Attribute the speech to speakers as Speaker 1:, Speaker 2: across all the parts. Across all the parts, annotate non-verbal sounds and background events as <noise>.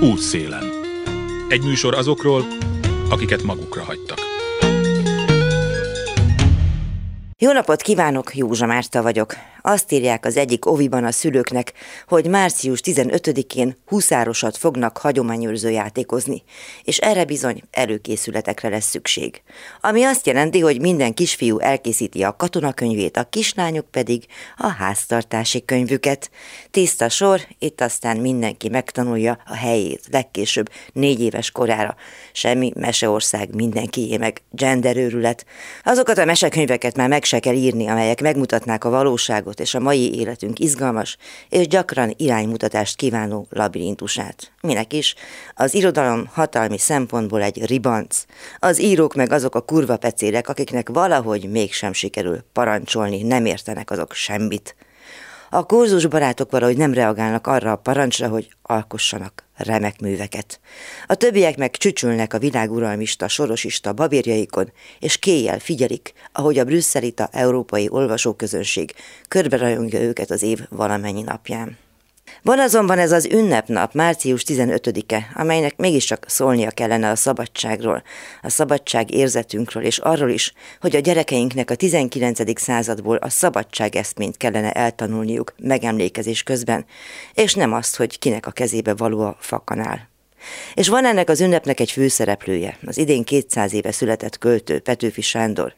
Speaker 1: Útszélen. Egy műsor azokról, akiket magukra hagytak.
Speaker 2: Jó napot kívánok, Józsa Márta vagyok. Azt írják az egyik oviban a szülőknek, hogy március 15-én huszárosat fognak hagyományőrző játékozni, és erre bizony előkészületekre lesz szükség. Ami azt jelenti, hogy minden kisfiú elkészíti a katonakönyvét, a kislányok pedig a háztartási könyvüket. Tiszta sor, itt aztán mindenki megtanulja a helyét legkésőbb négy éves korára. Semmi meseország mindenkié meg genderőrület. Azokat a mesekönyveket már meg se kell írni, amelyek megmutatnák a valóságot és a mai életünk izgalmas és gyakran iránymutatást kívánó labirintusát. Minek is? Az irodalom hatalmi szempontból egy ribanc. Az írók meg azok a kurva pecérek, akiknek valahogy mégsem sikerül parancsolni, nem értenek azok semmit. A kurzus barátok valahogy nem reagálnak arra a parancsra, hogy alkossanak remek műveket. A többiek meg csücsülnek a világuralmista, sorosista babérjaikon, és kéjjel figyelik, ahogy a brüsszelita európai olvasóközönség körberajongja őket az év valamennyi napján. Van azonban ez az ünnepnap, március 15-e, amelynek mégiscsak szólnia kellene a szabadságról, a szabadság érzetünkről, és arról is, hogy a gyerekeinknek a 19. századból a szabadság eszményt kellene eltanulniuk megemlékezés közben, és nem azt, hogy kinek a kezébe való a fakanál. És van ennek az ünnepnek egy főszereplője, az idén 200 éve született költő Petőfi Sándor,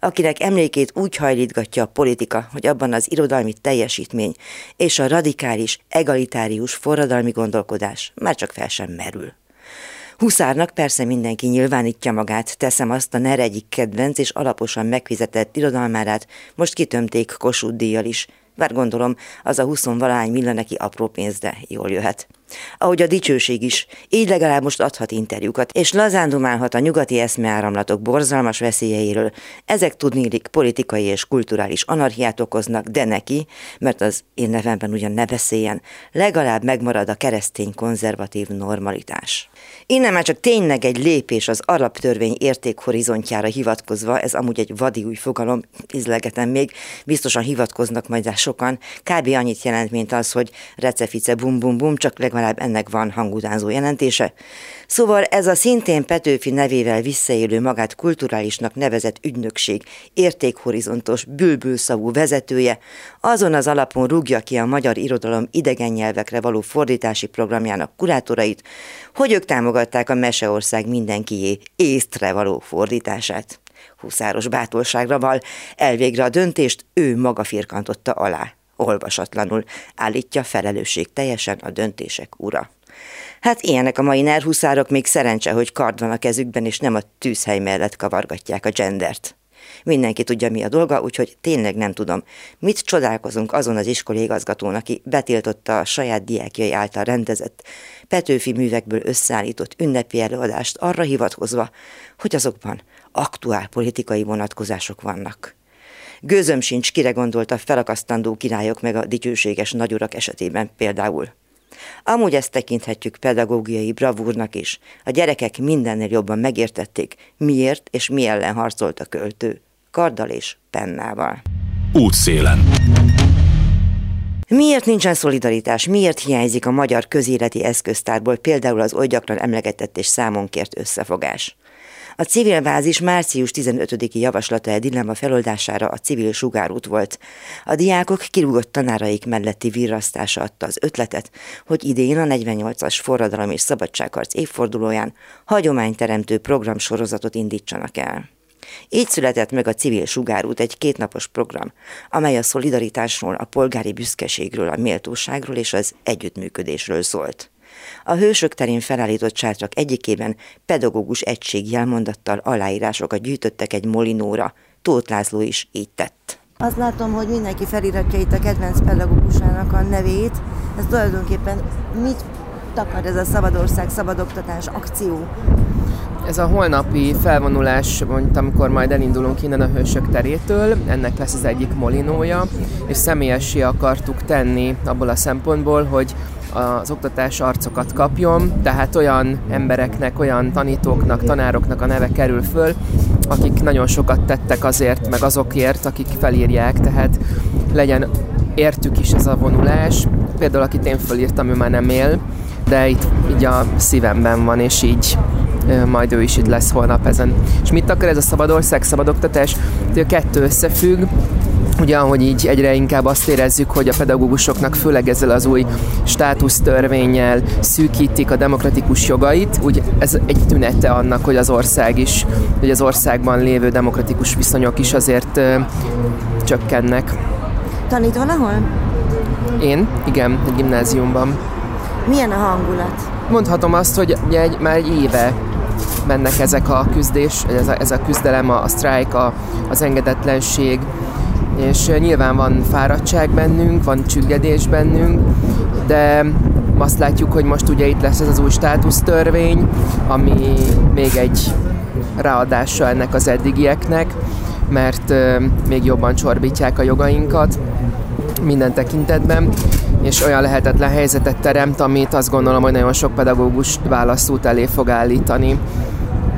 Speaker 2: akinek emlékét úgy hajlítgatja a politika, hogy abban az irodalmi teljesítmény és a radikális, egalitárius forradalmi gondolkodás már csak fel sem merül. Huszárnak persze mindenki nyilvánítja magát, teszem azt a NER egyik kedvenc és alaposan megfizetett irodalmárát, most kitömték Kossuth díjjal is, bár gondolom az a huszonvalány milla neki apró pénz, jól jöhet ahogy a dicsőség is, így legalább most adhat interjúkat, és lazán dumálhat a nyugati eszmeáramlatok borzalmas veszélyeiről. Ezek tudnélik politikai és kulturális anarchiát okoznak, de neki, mert az én nevemben ugyan ne beszéljen, legalább megmarad a keresztény konzervatív normalitás. Innen már csak tényleg egy lépés az alaptörvény értékhorizontjára hivatkozva, ez amúgy egy vadi új fogalom, izlegetem még, biztosan hivatkoznak majd rá sokan, kb. annyit jelent, mint az, hogy recefice bum bum bum, csak legalább legalább ennek van hangutánzó jelentése. Szóval ez a szintén Petőfi nevével visszaélő magát kulturálisnak nevezett ügynökség értékhorizontos, bülbülszavú vezetője azon az alapon rúgja ki a magyar irodalom idegen nyelvekre való fordítási programjának kurátorait, hogy ők támogatták a Meseország mindenkié észtre való fordítását. Huszáros bátorságra val, elvégre a döntést ő maga firkantotta alá olvasatlanul, állítja felelősség teljesen a döntések ura. Hát ilyenek a mai nerhuszárok, még szerencse, hogy kard van a kezükben, és nem a tűzhely mellett kavargatják a gendert. Mindenki tudja, mi a dolga, úgyhogy tényleg nem tudom, mit csodálkozunk azon az iskolai igazgatón, aki betiltotta a saját diákjai által rendezett Petőfi művekből összeállított ünnepi előadást arra hivatkozva, hogy azokban aktuál politikai vonatkozások vannak. Gőzöm sincs, kire gondolt a felakasztandó királyok meg a dicsőséges nagyurak esetében például. Amúgy ezt tekinthetjük pedagógiai bravúrnak is. A gyerekek mindennél jobban megértették, miért és mi ellen harcolt a költő. Karddal és pennával.
Speaker 1: Útszélen.
Speaker 2: Miért nincsen szolidaritás? Miért hiányzik a magyar közéleti eszköztárból például az oly gyakran emlegetett és számon kért összefogás? A civil bázis március 15-i javaslata egy dilemma feloldására a civil sugárút volt. A diákok kirúgott tanáraik melletti virrasztása adta az ötletet, hogy idén a 48-as forradalom és szabadságharc évfordulóján hagyományteremtő programsorozatot indítsanak el. Így született meg a Civil Sugárút egy kétnapos program, amely a szolidaritásról, a polgári büszkeségről, a méltóságról és az együttműködésről szólt. A Hősök terén felállított sátrak egyikében pedagógus egység jelmondattal aláírásokat gyűjtöttek egy molinóra. Tóth László is így tett. Azt látom, hogy mindenki feliratja itt a kedvenc pedagógusának a nevét. Ez tulajdonképpen mit takar ez a Szabadország Szabadoktatás akció?
Speaker 3: Ez a holnapi felvonulás, mondjuk, amikor majd elindulunk innen a Hősök terétől, ennek lesz az egyik molinója, és személyessé akartuk tenni abból a szempontból, hogy az oktatás arcokat kapjon, tehát olyan embereknek, olyan tanítóknak, tanároknak a neve kerül föl, akik nagyon sokat tettek azért, meg azokért, akik felírják, tehát legyen értük is ez a vonulás. Például akit én fölírtam, ő már nem él, de itt így a szívemben van, és így majd ő is itt lesz holnap ezen. És mit akar ez a szabad ország, szabad oktatás? Kettő összefügg, Ugye, ahogy így egyre inkább azt érezzük, hogy a pedagógusoknak főleg ezzel az új státusztörvényel szűkítik a demokratikus jogait, úgy ez egy tünete annak, hogy az ország is, hogy az országban lévő demokratikus viszonyok is azért ö, csökkennek.
Speaker 2: Tanít valahol?
Speaker 3: Én? Igen, egy gimnáziumban.
Speaker 2: Milyen a hangulat?
Speaker 3: Mondhatom azt, hogy egy, már egy éve mennek ezek a küzdés, ez a, ez a küzdelem, a, a sztrájk, a, az engedetlenség, és nyilván van fáradtság bennünk, van csüggedés bennünk, de azt látjuk, hogy most ugye itt lesz ez az új státusztörvény, ami még egy ráadása ennek az eddigieknek, mert még jobban csorbítják a jogainkat minden tekintetben, és olyan lehetetlen helyzetet teremt, amit azt gondolom, hogy nagyon sok pedagógus válaszút elé fog állítani.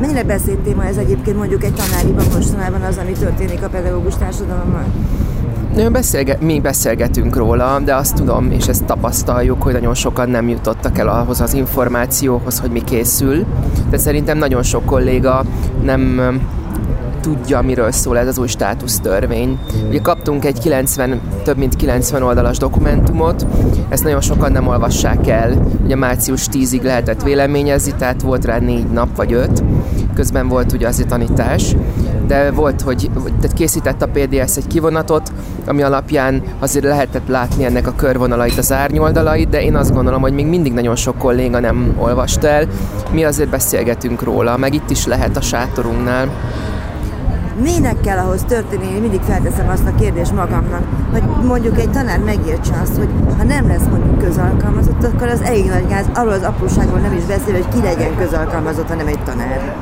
Speaker 2: Mennyire beszélt téma ez egyébként mondjuk egy tanáriban mostanában az, ami történik a pedagógus társadalommal?
Speaker 3: Beszélge- mi beszélgetünk róla, de azt tudom, és ezt tapasztaljuk, hogy nagyon sokan nem jutottak el ahhoz az információhoz, hogy mi készül. De szerintem nagyon sok kolléga nem tudja, miről szól ez az új státusztörvény. Ugye kaptunk egy 90, több mint 90 oldalas dokumentumot, ezt nagyon sokan nem olvassák el. Ugye március 10-ig lehetett véleményezni, tehát volt rá négy nap vagy öt. Közben volt ugye az tanítás, de volt, hogy tehát készített a PDS egy kivonatot, ami alapján azért lehetett látni ennek a körvonalait, az árnyoldalait, de én azt gondolom, hogy még mindig nagyon sok kolléga nem olvast el. Mi azért beszélgetünk róla, meg itt is lehet a sátorunknál
Speaker 2: minek kell ahhoz történni, én mindig felteszem azt a kérdést magamnak, hogy mondjuk egy tanár megértse azt, hogy ha nem lesz mondjuk közalkalmazott, akkor az elég nagy gáz, arról az apróságról nem is beszél, hogy ki legyen közalkalmazott, hanem egy tanár.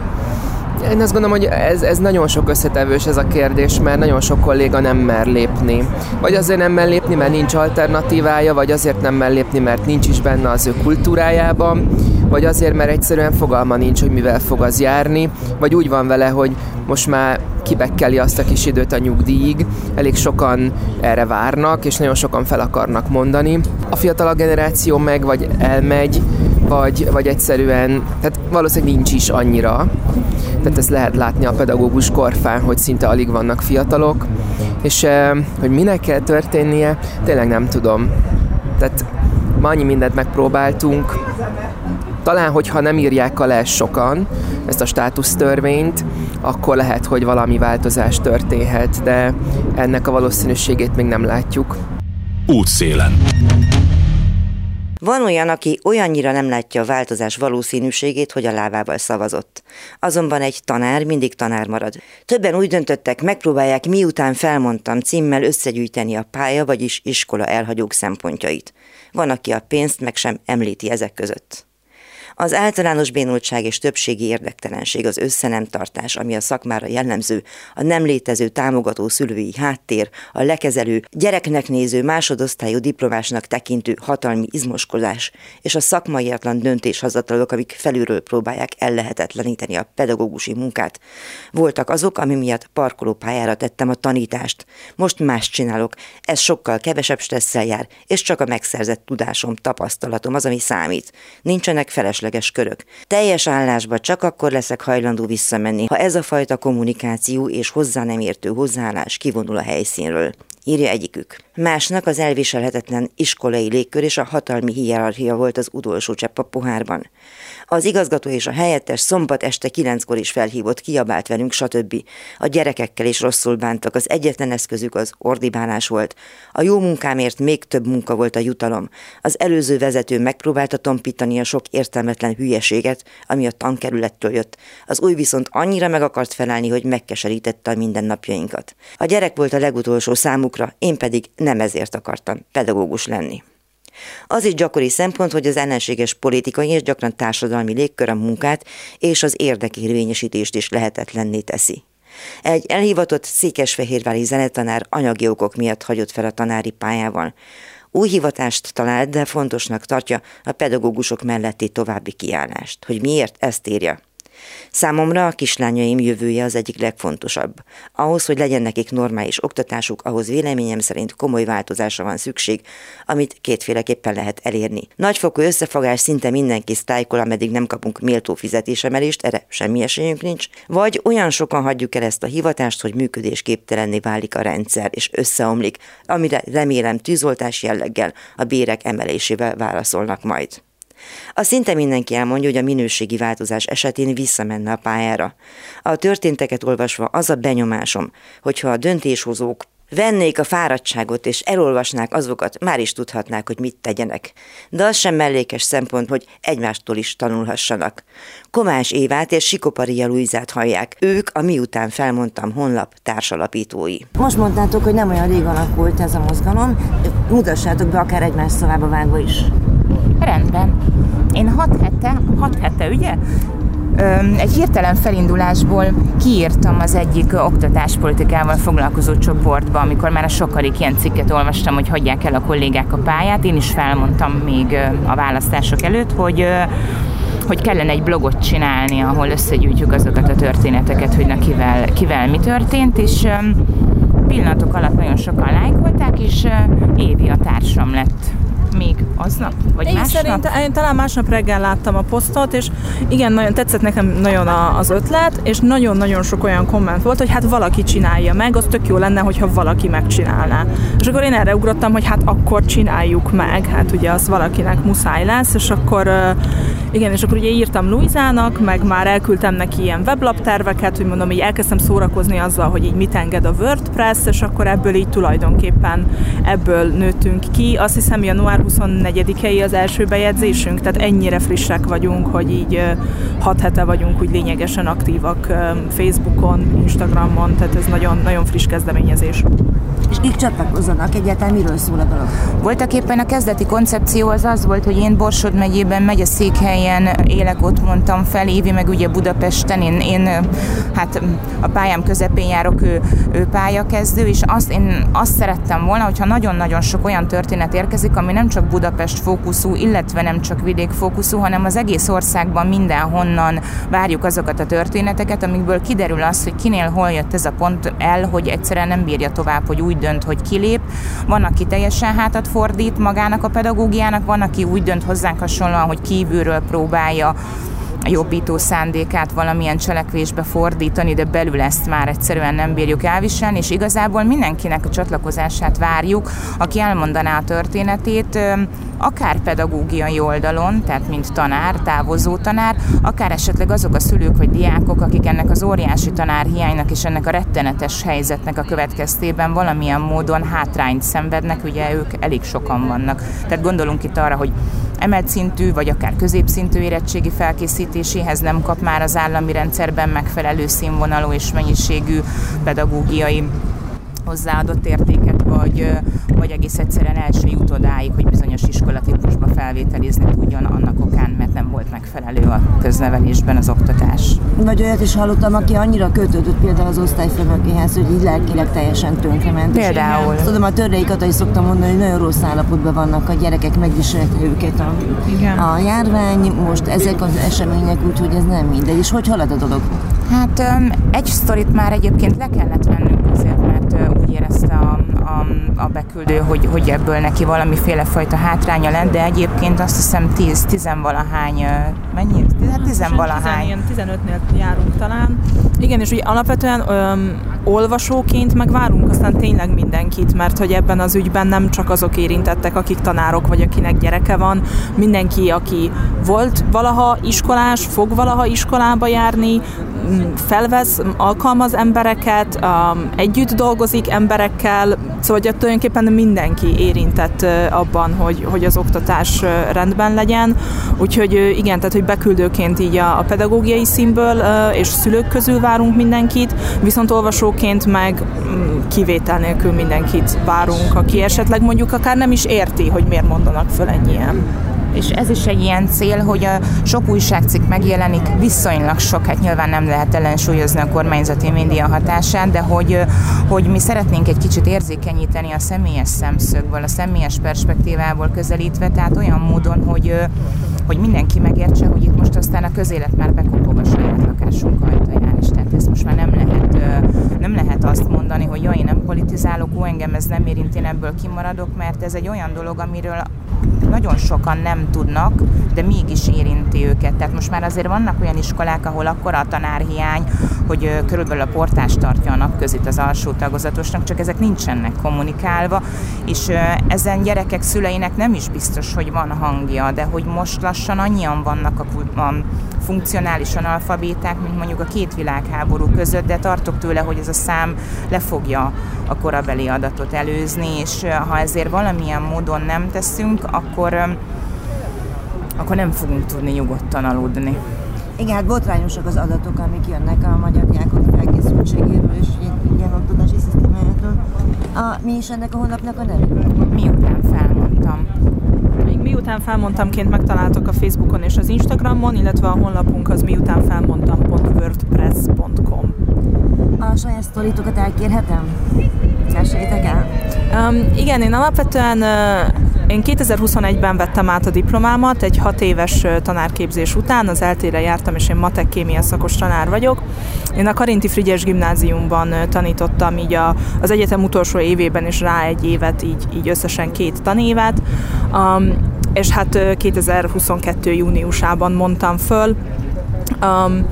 Speaker 3: Én azt gondolom, hogy ez, ez nagyon sok összetevős ez a kérdés, mert nagyon sok kolléga nem mer lépni. Vagy azért nem mer lépni, mert nincs alternatívája, vagy azért nem mer lépni, mert nincs is benne az ő kultúrájában, vagy azért, mert egyszerűen fogalma nincs, hogy mivel fog az járni, vagy úgy van vele, hogy most már kibekkeli azt a kis időt a nyugdíjig, elég sokan erre várnak, és nagyon sokan fel akarnak mondani. A fiatalabb generáció meg vagy elmegy, vagy, vagy egyszerűen, tehát valószínűleg nincs is annyira. Tehát ezt lehet látni a pedagógus korfán, hogy szinte alig vannak fiatalok, és hogy minek kell történnie, tényleg nem tudom. Tehát ma annyi mindent megpróbáltunk, talán, hogyha nem írják alá sokan ezt a státusztörvényt, akkor lehet, hogy valami változás történhet, de ennek a valószínűségét még nem látjuk.
Speaker 1: Útszélen.
Speaker 2: Van olyan, aki olyannyira nem látja a változás valószínűségét, hogy a lábával szavazott. Azonban egy tanár mindig tanár marad. Többen úgy döntöttek, megpróbálják miután felmondtam címmel összegyűjteni a pálya, vagyis iskola elhagyók szempontjait. Van, aki a pénzt meg sem említi ezek között. Az általános bénultság és többségi érdektelenség, az összenemtartás, ami a szakmára jellemző, a nem létező támogató szülői háttér, a lekezelő, gyereknek néző másodosztályú diplomásnak tekintő hatalmi izmoskodás, és a szakmaiatlan döntéshazatalok, amik felülről próbálják ellehetetleníteni a pedagógusi munkát. Voltak azok, ami miatt parkolópályára tettem a tanítást. Most más csinálok, ez sokkal kevesebb stresszel jár, és csak a megszerzett tudásom, tapasztalatom az, ami számít. Nincsenek felesleges felesleges körök. Teljes állásba csak akkor leszek hajlandó visszamenni, ha ez a fajta kommunikáció és hozzá nem értő hozzáállás kivonul a helyszínről írja egyikük. Másnak az elviselhetetlen iskolai légkör és a hatalmi hierarchia volt az utolsó csepp a pohárban. Az igazgató és a helyettes szombat este kilenckor is felhívott, kiabált velünk, stb. A gyerekekkel is rosszul bántak, az egyetlen eszközük az ordibálás volt. A jó munkámért még több munka volt a jutalom. Az előző vezető megpróbálta tompítani a sok értelmetlen hülyeséget, ami a tankerülettől jött. Az új viszont annyira meg akart felállni, hogy megkeserítette a mindennapjainkat. A gyerek volt a legutolsó számukra, én pedig nem ezért akartam pedagógus lenni. Az is gyakori szempont, hogy az ellenséges politikai és gyakran társadalmi légkör a munkát és az érdekérvényesítést is lehetetlenné teszi. Egy elhivatott székesfehérvári zenetanár anyagi okok miatt hagyott fel a tanári pályával. Új hivatást talált, de fontosnak tartja a pedagógusok melletti további kiállást. Hogy miért, ezt írja. Számomra a kislányaim jövője az egyik legfontosabb. Ahhoz, hogy legyen nekik normális oktatásuk, ahhoz véleményem szerint komoly változásra van szükség, amit kétféleképpen lehet elérni. Nagyfokú összefogás szinte mindenki sztájkol, ameddig nem kapunk méltó fizetésemelést, erre semmi esélyünk nincs, vagy olyan sokan hagyjuk el ezt a hivatást, hogy működésképtelenné válik a rendszer, és összeomlik, amire remélem tűzoltás jelleggel a bérek emelésével válaszolnak majd. A szinte mindenki elmondja, hogy a minőségi változás esetén visszamenne a pályára. A történteket olvasva az a benyomásom, hogyha a döntéshozók vennék a fáradtságot és elolvasnák azokat, már is tudhatnák, hogy mit tegyenek. De az sem mellékes szempont, hogy egymástól is tanulhassanak. Komás Évát és Sikoparia Luizát hallják. Ők a miután felmondtam honlap társalapítói.
Speaker 4: Most mondtátok, hogy nem olyan rég alakult ez a mozgalom. Mutassátok be akár egymás szavába vágva is.
Speaker 5: Rendben. Én hat hete, hat hete, ugye? egy hirtelen felindulásból kiírtam az egyik oktatáspolitikával foglalkozó csoportba, amikor már a sokadik ilyen cikket olvastam, hogy hagyják el a kollégák a pályát. Én is felmondtam még a választások előtt, hogy hogy kellene egy blogot csinálni, ahol összegyűjtjük azokat a történeteket, hogy na kivel, kivel mi történt, és pillanatok alatt nagyon sokan lájkolták, és Évi a társam lett még aznap? Vagy
Speaker 6: én
Speaker 5: másnap?
Speaker 6: Szerint, én talán másnap reggel láttam a posztot, és igen, nagyon tetszett nekem nagyon a, az ötlet, és nagyon-nagyon sok olyan komment volt, hogy hát valaki csinálja meg, az tök jó lenne, hogyha valaki megcsinálná. És akkor én erre ugrottam, hogy hát akkor csináljuk meg, hát ugye az valakinek muszáj lesz, és akkor igen, és akkor ugye írtam Luizának, meg már elküldtem neki ilyen weblapterveket, hogy mondom, hogy elkezdtem szórakozni azzal, hogy így mit enged a WordPress, és akkor ebből így tulajdonképpen ebből nőttünk ki. Azt hiszem január 24-i az első bejegyzésünk, tehát ennyire frissek vagyunk, hogy így hat hete vagyunk úgy lényegesen aktívak Facebookon, Instagramon, tehát ez nagyon, nagyon friss kezdeményezés.
Speaker 4: És kik csatlakozzanak egyáltalán, miről szól a dolog?
Speaker 5: Voltak éppen a kezdeti koncepció az az volt, hogy én Borsod megyében megy a székhelyen élek, ott mondtam fel, Évi meg ugye Budapesten, én, én hát a pályám közepén járok, ő, ő pályakezdő, és azt, én azt szerettem volna, hogyha nagyon-nagyon sok olyan történet érkezik, ami nem csak Budapest fókuszú, illetve nem csak vidék fókuszú, hanem az egész országban mindenhonnan várjuk azokat a történeteket, amikből kiderül az, hogy kinél hol jött ez a pont el, hogy egyszerűen nem bírja tovább, hogy úgy dönt, hogy kilép. Van, aki teljesen hátat fordít magának a pedagógiának, van, aki úgy dönt hozzánk hasonlóan, hogy kívülről próbálja jobbító szándékát valamilyen cselekvésbe fordítani, de belül ezt már egyszerűen nem bírjuk elviselni, és igazából mindenkinek a csatlakozását várjuk, aki elmondaná a történetét, akár pedagógiai oldalon, tehát mint tanár, távozó tanár, akár esetleg azok a szülők vagy diákok, akik ennek az óriási tanárhiánynak és ennek a rettenetes helyzetnek a következtében valamilyen módon hátrányt szenvednek, ugye ők elég sokan vannak. Tehát gondolunk itt arra, hogy emelt szintű vagy akár középszintű érettségi felkészítéséhez nem kap már az állami rendszerben megfelelő színvonalú és mennyiségű pedagógiai hozzáadott értéket, vagy, vagy egész egyszerűen el se jut odáig, hogy bizonyos iskolatípusba felvételizni tudjon annak okán, mert nem volt megfelelő a köznevelésben az oktatás.
Speaker 4: Vagy olyat is hallottam, aki annyira kötődött például az osztályfőnökéhez, hogy így lelkileg teljesen tönkrement.
Speaker 5: Például.
Speaker 4: És tudom, a törreikat is szoktam mondani, hogy nagyon rossz állapotban vannak a gyerekek, megviselte őket a, Igen. a járvány, most ezek az események, úgyhogy ez nem mindegy. És hogy halad a dolog?
Speaker 5: Hát egy sztorit már egyébként le kellett vennünk úgy érezte a, a, a beküldő, hogy, hogy ebből neki valamiféle fajta hátránya lenne, de egyébként azt hiszem 10, 10 valahány, mennyi? Hát 10 valahány.
Speaker 6: 15-nél járunk talán. Igen, és ugye alapvetően öm, olvasóként meg várunk aztán tényleg mindenkit, mert hogy ebben az ügyben nem csak azok érintettek, akik tanárok, vagy akinek gyereke van, mindenki, aki volt valaha iskolás, fog valaha iskolába járni, felvesz, alkalmaz embereket, együtt dolgozik emberekkel, szóval tulajdonképpen mindenki érintett abban, hogy, hogy az oktatás rendben legyen. Úgyhogy igen, tehát hogy beküldőként így a, a pedagógiai színből és szülők közül várunk mindenkit, viszont olvasóként meg mm, kivétel nélkül mindenkit várunk, aki esetleg mondjuk akár nem is érti, hogy miért mondanak föl ennyien
Speaker 5: és ez is egy ilyen cél, hogy a sok újságcikk megjelenik, viszonylag sok, hát nyilván nem lehet ellensúlyozni a kormányzati média hatását, de hogy, hogy mi szeretnénk egy kicsit érzékenyíteni a személyes szemszögből, a személyes perspektívából közelítve, tehát olyan módon, hogy hogy mindenki megértse, hogy itt most aztán a közélet már bekopog a saját lakásunk ajtaján is. Tehát ezt most már nem lehet, nem lehet azt mondani, hogy jaj, én nem politizálok, ó, engem ez nem érint, én ebből kimaradok, mert ez egy olyan dolog, amiről nagyon sokan nem tudnak, de mégis érinti őket. Tehát most már azért vannak olyan iskolák, ahol akkor a tanárhiány, hogy körülbelül a portás tartja a napközit az alsó tagozatosnak, csak ezek nincsenek kommunikálva, és ezen gyerekek szüleinek nem is biztos, hogy van hangja, de hogy most lassan annyian vannak a, a funkcionálisan alfabéták, mint mondjuk a két világháború között, de tartok tőle, hogy ez a szám le fogja a korabeli adatot előzni, és ha ezért valamilyen módon nem teszünk, akkor, akkor nem fogunk tudni nyugodtan aludni.
Speaker 4: Igen, hát botrányosak az adatok, amik jönnek a magyar diákok felkészültségéről és ilyen oktatási szisztémájától. A, mi is ennek a honlapnak a neve?
Speaker 5: Miután felmondtam.
Speaker 6: Miután felmondtamként megtaláltok a Facebookon és az Instagramon, illetve a honlapunk az miutánfelmondtam.wordpress.com
Speaker 4: A saját sztoritokat elkérhetem? Meséljétek el.
Speaker 6: Um, igen, én alapvetően én 2021-ben vettem át a diplomámat, egy hat éves tanárképzés után, az eltére jártam, és én matek kémia szakos tanár vagyok. Én a Karinti Frigyes gimnáziumban tanítottam így a, az egyetem utolsó évében, és rá egy évet, így, így összesen két tanévet. Um, és hát 2022. júniusában mondtam föl. Um,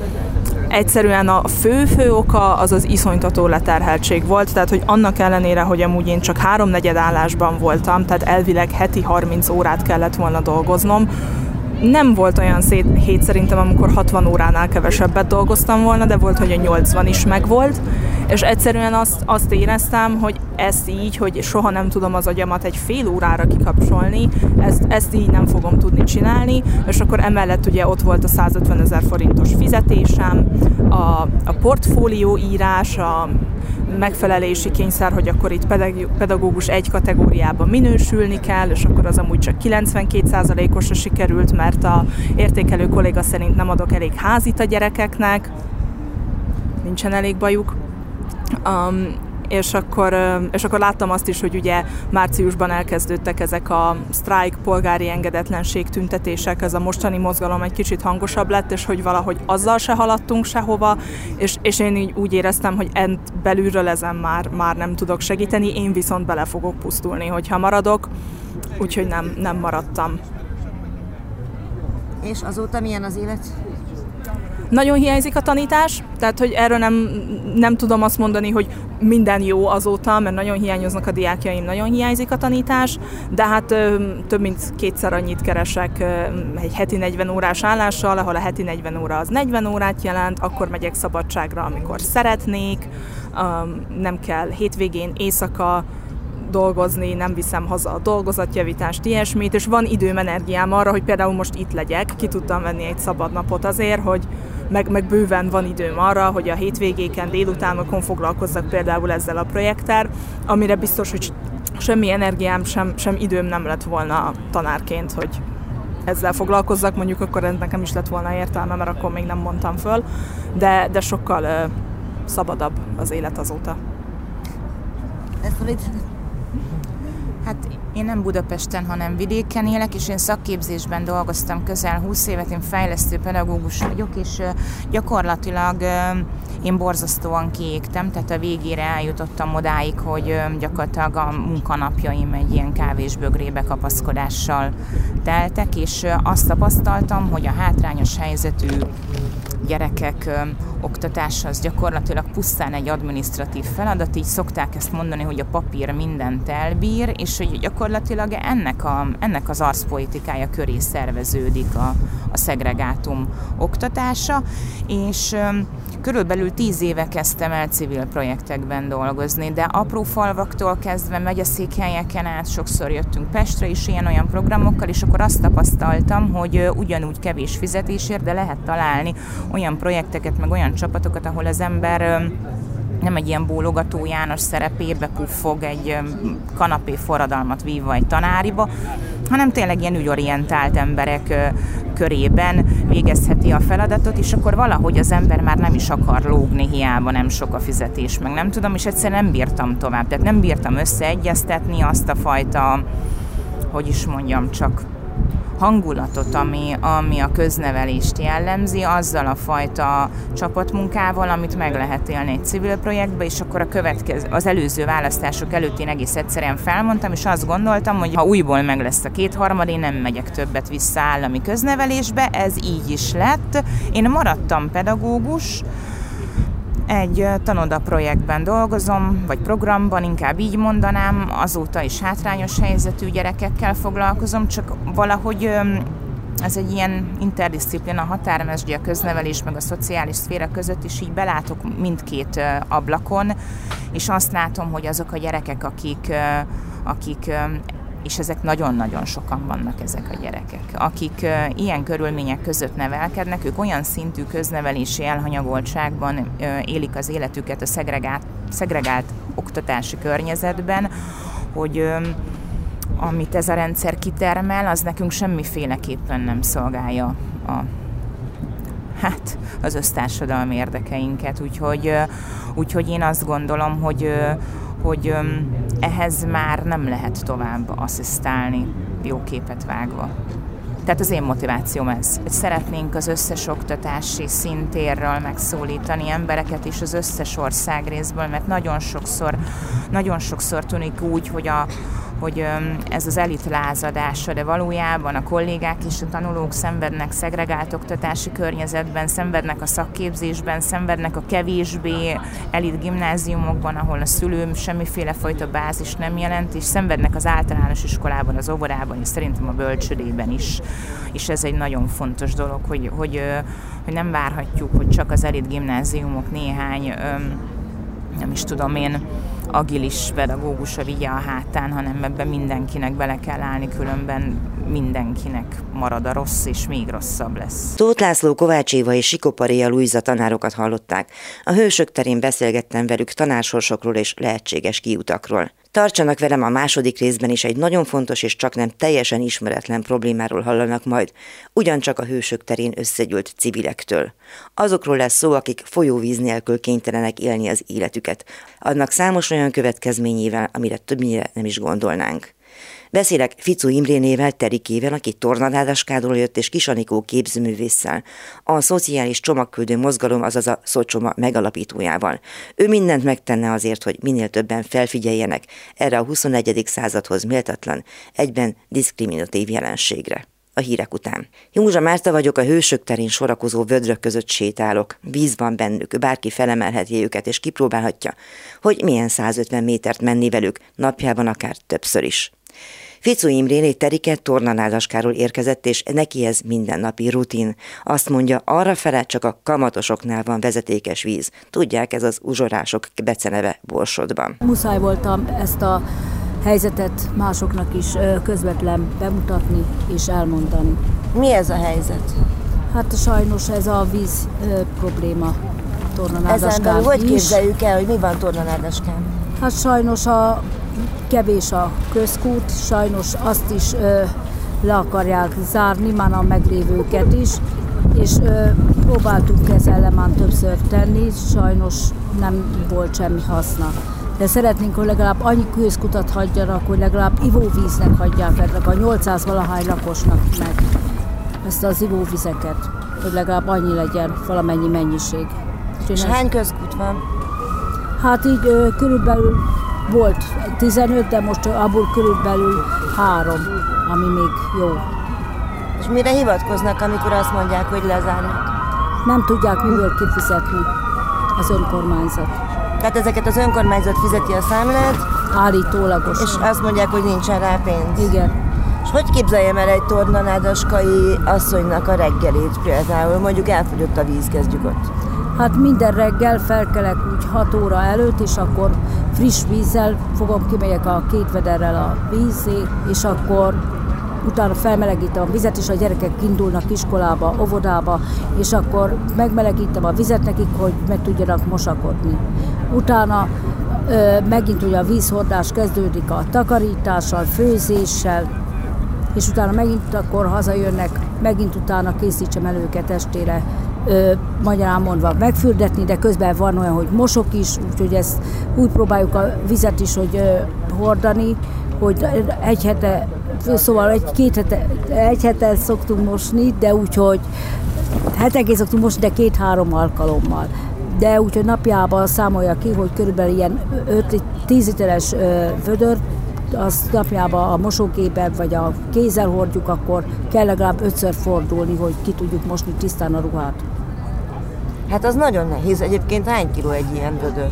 Speaker 6: egyszerűen a fő-fő oka az az iszonytató leterheltség volt, tehát hogy annak ellenére, hogy amúgy én csak háromnegyed állásban voltam, tehát elvileg heti 30 órát kellett volna dolgoznom, nem volt olyan szét, hét szerintem, amikor 60 óránál kevesebbet dolgoztam volna, de volt, hogy a 80 is megvolt, és egyszerűen azt, azt éreztem, hogy ezt így, hogy soha nem tudom az agyamat egy fél órára kikapcsolni, ezt, ezt így nem fogom tudni csinálni, és akkor emellett ugye ott volt a 150 ezer forintos fizetésem, a, a portfólió írás, a megfelelési kényszer, hogy akkor itt pedagógus egy kategóriában minősülni kell, és akkor az amúgy csak 92%-osra sikerült, mert a értékelő kolléga szerint nem adok elég házit a gyerekeknek, nincsen elég bajuk. Um, és akkor, és akkor láttam azt is, hogy ugye márciusban elkezdődtek ezek a sztrájk, polgári engedetlenség tüntetések, ez a mostani mozgalom egy kicsit hangosabb lett, és hogy valahogy azzal se haladtunk sehova, és, és én így úgy éreztem, hogy ent belülről ezen már, már nem tudok segíteni, én viszont bele fogok pusztulni, hogyha maradok, úgyhogy nem, nem maradtam.
Speaker 4: És azóta milyen az élet?
Speaker 6: Nagyon hiányzik a tanítás, tehát hogy erről nem, nem tudom azt mondani, hogy minden jó azóta, mert nagyon hiányoznak a diákjaim, nagyon hiányzik a tanítás, de hát több mint kétszer annyit keresek egy heti 40 órás állással, ahol a heti 40 óra az 40 órát jelent, akkor megyek szabadságra, amikor szeretnék, nem kell hétvégén, éjszaka, dolgozni, nem viszem haza a dolgozatjavítást, ilyesmit, és van időm, energiám arra, hogy például most itt legyek, ki tudtam venni egy szabad napot azért, hogy meg, meg bőven van időm arra, hogy a hétvégéken, délutánokon foglalkozzak például ezzel a projekttel, amire biztos, hogy semmi energiám, sem, sem időm nem lett volna tanárként, hogy ezzel foglalkozzak, mondjuk akkor nekem is lett volna értelme, mert akkor még nem mondtam föl, de, de sokkal uh, szabadabb az élet azóta.
Speaker 4: Ezt
Speaker 5: Hát én nem Budapesten, hanem vidéken élek, és én szakképzésben dolgoztam közel 20 évet, én fejlesztő pedagógus vagyok, és gyakorlatilag én borzasztóan kiégtem, tehát a végére eljutottam odáig, hogy gyakorlatilag a munkanapjaim egy ilyen kávésbögrébe kapaszkodással teltek, és azt tapasztaltam, hogy a hátrányos helyzetű gyerekek oktatása az gyakorlatilag pusztán egy administratív feladat, így szokták ezt mondani, hogy a papír mindent elbír, és hogy gyakorlatilag ennek, a, ennek az arszpolitikája köré szerveződik a, a szegregátum oktatása, és körülbelül tíz éve kezdtem el civil projektekben dolgozni, de apró falvaktól kezdve megyeszékhelyeken át sokszor jöttünk Pestre is ilyen-olyan programokkal, és akkor azt tapasztaltam, hogy ugyanúgy kevés fizetésért, de lehet találni olyan projekteket, meg olyan csapatokat, ahol az ember nem egy ilyen bólogató János szerepébe puffog egy kanapé forradalmat vívva egy tanáriba, hanem tényleg ilyen ügyorientált emberek körében végezheti a feladatot, és akkor valahogy az ember már nem is akar lógni, hiába nem sok a fizetés, meg nem tudom, és egyszerűen nem bírtam tovább. Tehát nem bírtam összeegyeztetni azt a fajta, hogy is mondjam, csak hangulatot, ami, ami a köznevelést jellemzi, azzal a fajta csapatmunkával, amit meg lehet élni egy civil projektbe, és akkor a következő, az előző választások előtt én egész egyszerűen felmondtam, és azt gondoltam, hogy ha újból meg lesz a kétharmad, én nem megyek többet vissza állami köznevelésbe, ez így is lett. Én maradtam pedagógus, egy tanoda projektben dolgozom, vagy programban, inkább így mondanám, azóta is hátrányos helyzetű gyerekekkel foglalkozom, csak valahogy ez egy ilyen interdisziplina határmesdje a köznevelés meg a szociális szféra között, és így belátok mindkét ablakon, és azt látom, hogy azok a gyerekek, akik, akik és ezek nagyon-nagyon sokan vannak ezek a gyerekek, akik ilyen körülmények között nevelkednek, ők olyan szintű köznevelési elhanyagoltságban élik az életüket a szegregált, szegregált oktatási környezetben, hogy amit ez a rendszer kitermel, az nekünk semmiféleképpen nem szolgálja a hát az össztársadalmi érdekeinket, úgyhogy, úgyhogy én azt gondolom, hogy hogy ehhez már nem lehet tovább asszisztálni jó képet vágva. Tehát az én motivációm ez, hogy szeretnénk az összes oktatási szintérről megszólítani embereket és az összes ország részből, mert nagyon sokszor, nagyon sokszor tűnik úgy, hogy a, hogy ez az elit lázadása, de valójában a kollégák és a tanulók szenvednek szegregált oktatási környezetben, szenvednek a szakképzésben, szenvednek a kevésbé elit gimnáziumokban, ahol a szülő semmiféle fajta bázis nem jelent, és szenvednek az általános iskolában, az óvodában, és szerintem a bölcsödében is. És ez egy nagyon fontos dolog, hogy, hogy, hogy nem várhatjuk, hogy csak az elit gimnáziumok néhány nem is tudom én, agilis pedagógusa vigye a hátán, hanem ebben mindenkinek bele kell állni, különben mindenkinek marad a rossz, és még rosszabb lesz.
Speaker 2: Tóth László, Kovács Éva és Sikoparia Luisa tanárokat hallották. A hősök terén beszélgettem velük tanársorsokról és lehetséges kiutakról. Tartsanak velem a második részben is egy nagyon fontos és csak nem teljesen ismeretlen problémáról hallanak majd, ugyancsak a hősök terén összegyűlt civilektől. Azokról lesz szó, akik folyóvíz nélkül kénytelenek élni az életüket. Adnak számos olyan következményével, amire többnyire nem is gondolnánk. Beszélek Ficu Imrénével, Terikével, aki tornadádaskáról jött, és Kisanikó képzőművésszel, a szociális csomagküldő mozgalom, azaz a Szocsoma megalapítójával. Ő mindent megtenne azért, hogy minél többen felfigyeljenek erre a 21. századhoz méltatlan, egyben diszkriminatív jelenségre a hírek után. Józsa Márta vagyok, a hősök terén sorakozó vödrök között sétálok. Víz van bennük, bárki felemelheti őket és kipróbálhatja, hogy milyen 150 métert menni velük, napjában akár többször is. Ficu Imréné Teriket tornanádaskáról érkezett, és neki ez mindennapi rutin. Azt mondja, arra fele csak a kamatosoknál van vezetékes víz. Tudják, ez az uzsorások beceneve Borsodban.
Speaker 7: Muszáj voltam ezt a helyzetet másoknak is közvetlen bemutatni és elmondani.
Speaker 4: Mi ez a helyzet?
Speaker 7: Hát sajnos ez a víz probléma tornanádaskán Ezen belül
Speaker 4: hogy képzeljük el, hogy mi van tornanádaskán?
Speaker 7: Hát sajnos a kevés a közkút, sajnos azt is ö, le akarják zárni, már a meglévőket is, és ö, próbáltuk ezzel már többször tenni, sajnos nem volt semmi haszna. De szeretnénk, hogy legalább annyi közkutat hagyjanak, hogy legalább ivóvíznek hagyják meg, a 800 valahány lakosnak meg ezt az ivóvizeket, hogy legalább annyi legyen, valamennyi mennyiség.
Speaker 4: És hány közkút van?
Speaker 7: Hát így ö, körülbelül volt 15, de most abból körülbelül három, ami még jó.
Speaker 4: És mire hivatkoznak, amikor azt mondják, hogy lezárják?
Speaker 7: Nem tudják miből kifizetni az önkormányzat.
Speaker 4: Tehát ezeket az önkormányzat fizeti a számlát?
Speaker 7: Állítólagos.
Speaker 4: És azt mondják, hogy nincsen rá pénz?
Speaker 7: Igen.
Speaker 4: És hogy képzeljem el egy tornanádaskai asszonynak a reggelét például? Mondjuk elfogyott a víz, kezdjük ott.
Speaker 7: Hát minden reggel felkelek úgy 6 óra előtt, és akkor friss vízzel fogom, kimegyek a két vederrel a vízé, és akkor utána felmelegítem a vizet, és a gyerekek indulnak iskolába, óvodába, és akkor megmelegítem a vizet nekik, hogy meg tudjanak mosakodni. Utána ö, megint ugye a vízhordás kezdődik a takarítással, főzéssel, és utána megint akkor hazajönnek, megint utána készítsem el őket estére ö, magyarán mondva megfürdetni, de közben van olyan, hogy mosok is, úgyhogy ezt úgy próbáljuk a vizet is, hogy hordani, hogy egy hete szóval egy, két hete, egy hete szoktunk mosni, de úgy, hogy hetenként szoktunk mosni, de két-három alkalommal. De úgyhogy napjában számolja ki, hogy körülbelül ilyen 5-10 literes vödör, azt napjában a mosóképen vagy a kézzel hordjuk, akkor kell legalább ötször fordulni, hogy ki tudjuk mosni tisztán a ruhát.
Speaker 4: Hát az nagyon nehéz. Egyébként hány kiló egy ilyen vödör?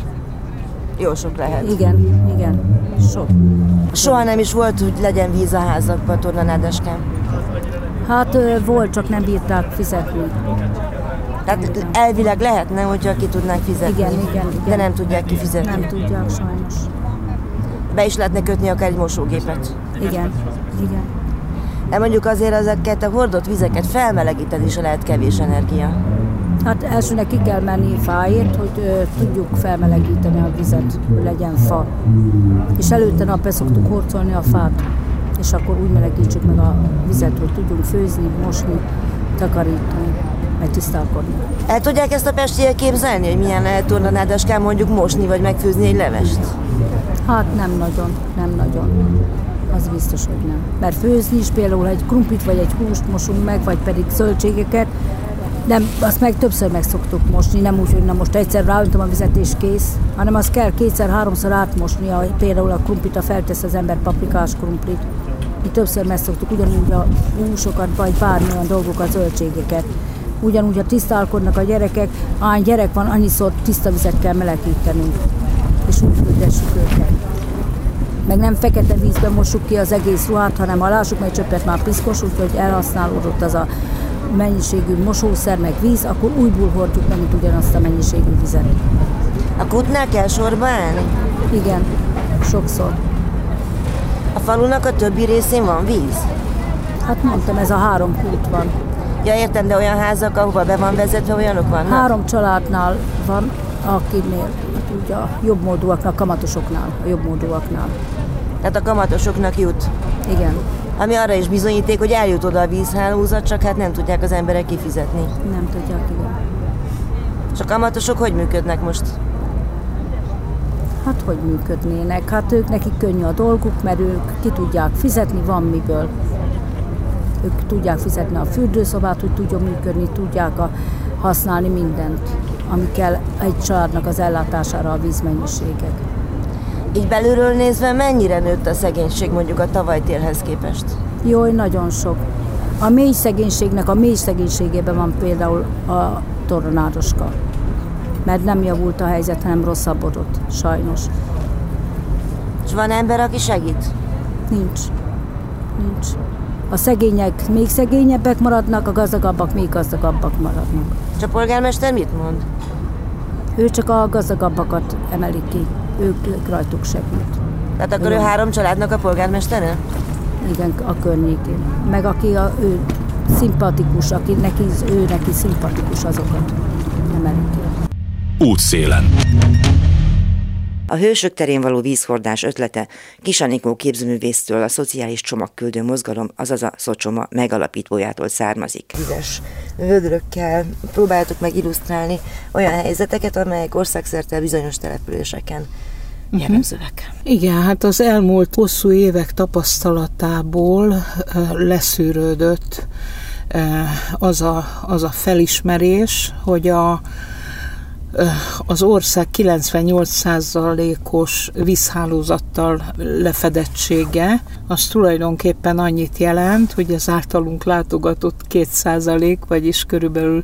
Speaker 4: Jó sok lehet.
Speaker 7: Igen, igen, sok.
Speaker 4: Soha nem is volt, hogy legyen víz a házakban, tornanádeskám?
Speaker 7: Hát volt, csak nem bírták fizetni.
Speaker 4: Tehát elvileg lehetne, hogyha ki tudnánk fizetni.
Speaker 7: Igen, igen, igen.
Speaker 4: De nem tudják kifizetni.
Speaker 7: Nem tudják sajnos.
Speaker 4: Be is lehetne kötni akár egy mosógépet.
Speaker 7: Igen, igen.
Speaker 4: De mondjuk azért ezeket a hordott vizeket felmelegíteni is lehet kevés energia.
Speaker 7: Hát elsőnek ki kell menni fáért, hogy ö, tudjuk felmelegíteni a vizet, hogy legyen fa. És előtte nap szoktuk horcolni a fát, és akkor úgy melegítsük meg a vizet, hogy tudjunk főzni, mosni, takarítani, meg tisztálkodni.
Speaker 4: El tudják ezt a pestiek képzelni, hogy milyen lehet tornanádaskán mondjuk mosni vagy megfőzni egy levest?
Speaker 7: Hát nem nagyon, nem nagyon. Az biztos, hogy nem. Mert főzni is például egy krumplit vagy egy húst mosunk meg, vagy pedig zöldségeket, nem, azt meg többször meg szoktuk mosni, nem úgy, hogy na most egyszer ráöntöm a vizet és kész, hanem azt kell kétszer-háromszor átmosni, a, például a krumplit, a feltesz az ember paprikás krumplit. Mi többször meg szoktuk ugyanúgy a húsokat, vagy bármilyen dolgokat, zöldségeket. Ugyanúgy, ha tisztálkodnak a gyerekek, hány gyerek van, annyiszor tiszta vizet kell melegítenünk, és úgy fürdessük őket. Meg nem fekete vízben mossuk ki az egész ruhát, hanem ha lássuk, mert csöppet már piszkos, úgyhogy elhasználódott az a mennyiségű mosószer, meg víz, akkor újból hordjuk megint ugyanazt a mennyiségű vizet.
Speaker 4: A kutnál kell sorba állni?
Speaker 7: Igen, sokszor.
Speaker 4: A falunak a többi részén van víz?
Speaker 7: Hát mondtam, ez a három kút van.
Speaker 4: Ja értem, de olyan házak, ahova be van vezetve, olyanok vannak?
Speaker 7: Három családnál van, akinél hát ugye a jobbmódúaknak, kamatosoknál, a jobbmódúaknál.
Speaker 4: Tehát a kamatosoknak jut?
Speaker 7: Igen.
Speaker 4: Ami arra is bizonyíték, hogy eljut oda a vízhálózat, csak hát nem tudják az emberek kifizetni.
Speaker 7: Nem tudják, igen.
Speaker 4: És a kamatosok hogy működnek most?
Speaker 7: Hát hogy működnének? Hát ők nekik könnyű a dolguk, mert ők ki tudják fizetni, van miből. Ők tudják fizetni a fürdőszobát, hogy tudjon működni, tudják a, használni mindent, ami kell egy családnak az ellátására a vízmennyiségek.
Speaker 4: Így belülről nézve mennyire nőtt a szegénység mondjuk a tavalytérhez képest?
Speaker 7: Jó, nagyon sok. A mély szegénységnek a mély szegénységében van például a tornanároska. Mert nem javult a helyzet, hanem rosszabbodott, sajnos.
Speaker 4: És van ember, aki segít?
Speaker 7: Nincs. Nincs. A szegények még szegényebbek maradnak, a gazdagabbak még gazdagabbak maradnak.
Speaker 4: És a polgármester mit mond?
Speaker 7: Ő csak a gazdagabbakat emeli ki. Ők, rajtuk segít.
Speaker 4: Tehát akkor ő három családnak a polgármestere?
Speaker 7: Igen, a környékén. Meg aki a, ő szimpatikus, aki neki, ő neki szimpatikus azokat emeli ki.
Speaker 1: Útszélen.
Speaker 4: A Hősök terén való vízhordás ötlete Kisanikó képzőművésztől a Szociális Csomagküldő Mozgalom, azaz a Szocsoma megalapítójától származik. Vizes vödrökkel próbáltuk meg illusztrálni olyan helyzeteket, amelyek országszerte bizonyos településeken jellemzőek.
Speaker 8: Igen, hát az elmúlt hosszú évek tapasztalatából leszűrődött az a, az a felismerés, hogy a az ország 98%-os vízhálózattal lefedettsége, az tulajdonképpen annyit jelent, hogy az általunk látogatott 2%, vagyis körülbelül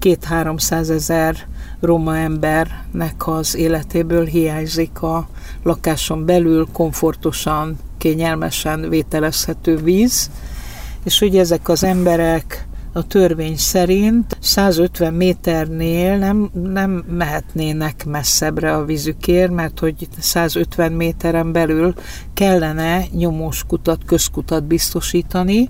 Speaker 8: 2-300 ezer roma embernek az életéből hiányzik a lakáson belül komfortosan, kényelmesen vételezhető víz, és hogy ezek az emberek a törvény szerint 150 méternél nem, nem mehetnének messzebbre a vízükért, mert hogy 150 méteren belül kellene nyomós kutat, közkutat biztosítani,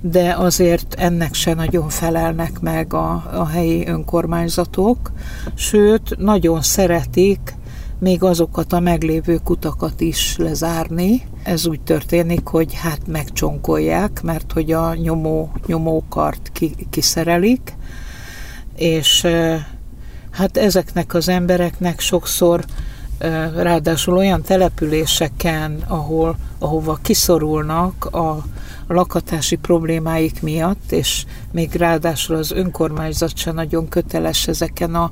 Speaker 8: de azért ennek se nagyon felelnek meg a, a helyi önkormányzatok, sőt, nagyon szeretik még azokat a meglévő kutakat is lezárni. Ez úgy történik, hogy hát megcsonkolják, mert hogy a nyomó, nyomókart ki, kiszerelik, és hát ezeknek az embereknek sokszor ráadásul olyan településeken, ahol, ahova kiszorulnak a lakhatási problémáik miatt, és még ráadásul az önkormányzat se nagyon köteles ezeken a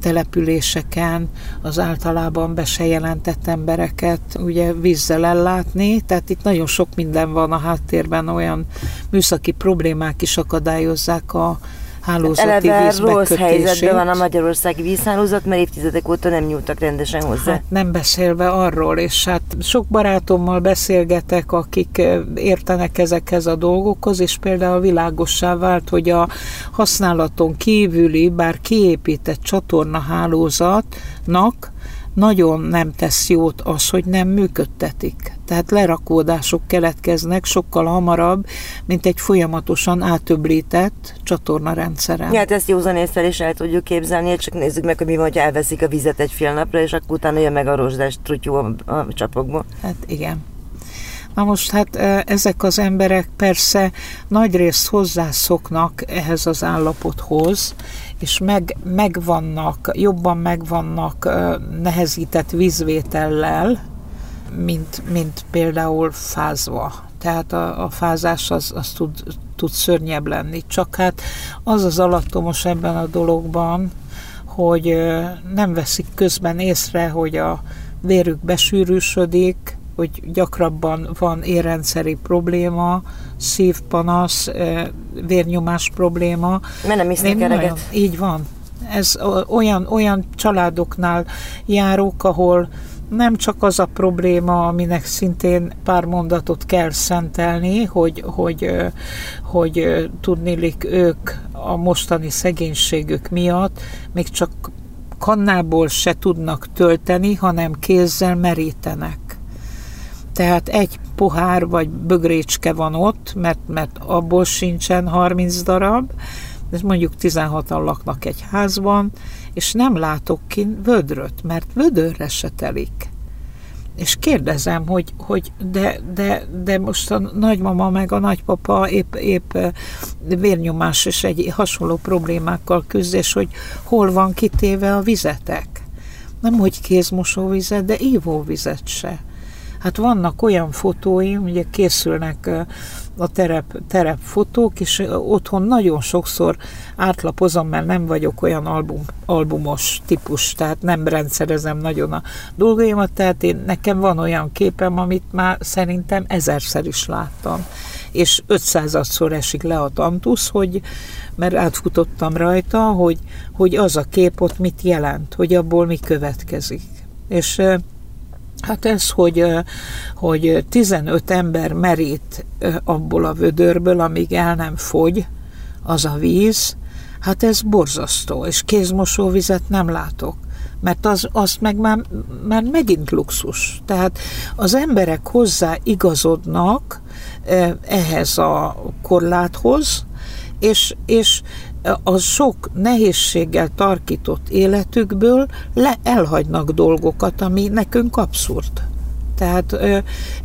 Speaker 8: településeken az általában be se jelentett embereket ugye vízzel ellátni, tehát itt nagyon sok minden van a háttérben, olyan műszaki problémák is akadályozzák a hálózati
Speaker 2: Eleve rossz helyzetben van a magyarországi vízhálózat, mert évtizedek óta nem nyúltak rendesen hozzá.
Speaker 8: Hát nem beszélve arról, és hát sok barátommal beszélgetek, akik értenek ezekhez a dolgokhoz, és például világossá vált, hogy a használaton kívüli, bár kiépített csatornahálózatnak nagyon nem tesz jót az, hogy nem működtetik. Tehát lerakódások keletkeznek sokkal hamarabb, mint egy folyamatosan átöblített csatornarendszeren.
Speaker 2: Ja, hát ezt józan észre is el tudjuk képzelni, csak nézzük meg, hogy mi van, hogy elveszik a vizet egy fél napra, és akkor utána jön meg a rozsdás trutyú a, a csapokból.
Speaker 8: Hát igen. Na most hát ezek az emberek persze nagyrészt hozzászoknak ehhez az állapothoz, és meg, megvannak, jobban megvannak nehezített vízvétellel, mint, mint például fázva. Tehát a, a fázás az, az tud, tud szörnyebb lenni. Csak hát az az alattomos ebben a dologban, hogy nem veszik közben észre, hogy a vérük besűrűsödik, hogy gyakrabban van érrendszeri probléma, szívpanasz, vérnyomás probléma.
Speaker 2: Mert nem isznek eleget.
Speaker 8: Így van. Ez olyan, olyan családoknál járok, ahol nem csak az a probléma, aminek szintén pár mondatot kell szentelni, hogy, hogy, hogy tudnilik ők a mostani szegénységük miatt még csak kannából se tudnak tölteni, hanem kézzel merítenek. Tehát egy pohár vagy bögrécske van ott, mert, mert abból sincsen 30 darab, de mondjuk 16-an laknak egy házban, és nem látok ki vödröt, mert vödörre se telik. És kérdezem, hogy, hogy de, de, de most a nagymama meg a nagypapa épp, épp vérnyomás és egy hasonló problémákkal küzd, és hogy hol van kitéve a vizetek. Nem, hogy kézmosóvizet, de ivóvizet se. Hát vannak olyan fotóim, ugye készülnek a terep, terep fotók, és otthon nagyon sokszor átlapozom, mert nem vagyok olyan album, albumos típus, tehát nem rendszerezem nagyon a dolgaimat, tehát én, nekem van olyan képem, amit már szerintem ezerszer is láttam, és 500-szor esik le a tantusz, hogy, mert átfutottam rajta, hogy, hogy az a kép ott mit jelent, hogy abból mi következik. És Hát ez, hogy, hogy 15 ember merít abból a vödörből, amíg el nem fogy az a víz, hát ez borzasztó, és kézmosóvizet nem látok mert az, azt meg már, már megint luxus. Tehát az emberek hozzá igazodnak ehhez a korláthoz, és, és a sok nehézséggel tarkított életükből le elhagynak dolgokat, ami nekünk abszurd. Tehát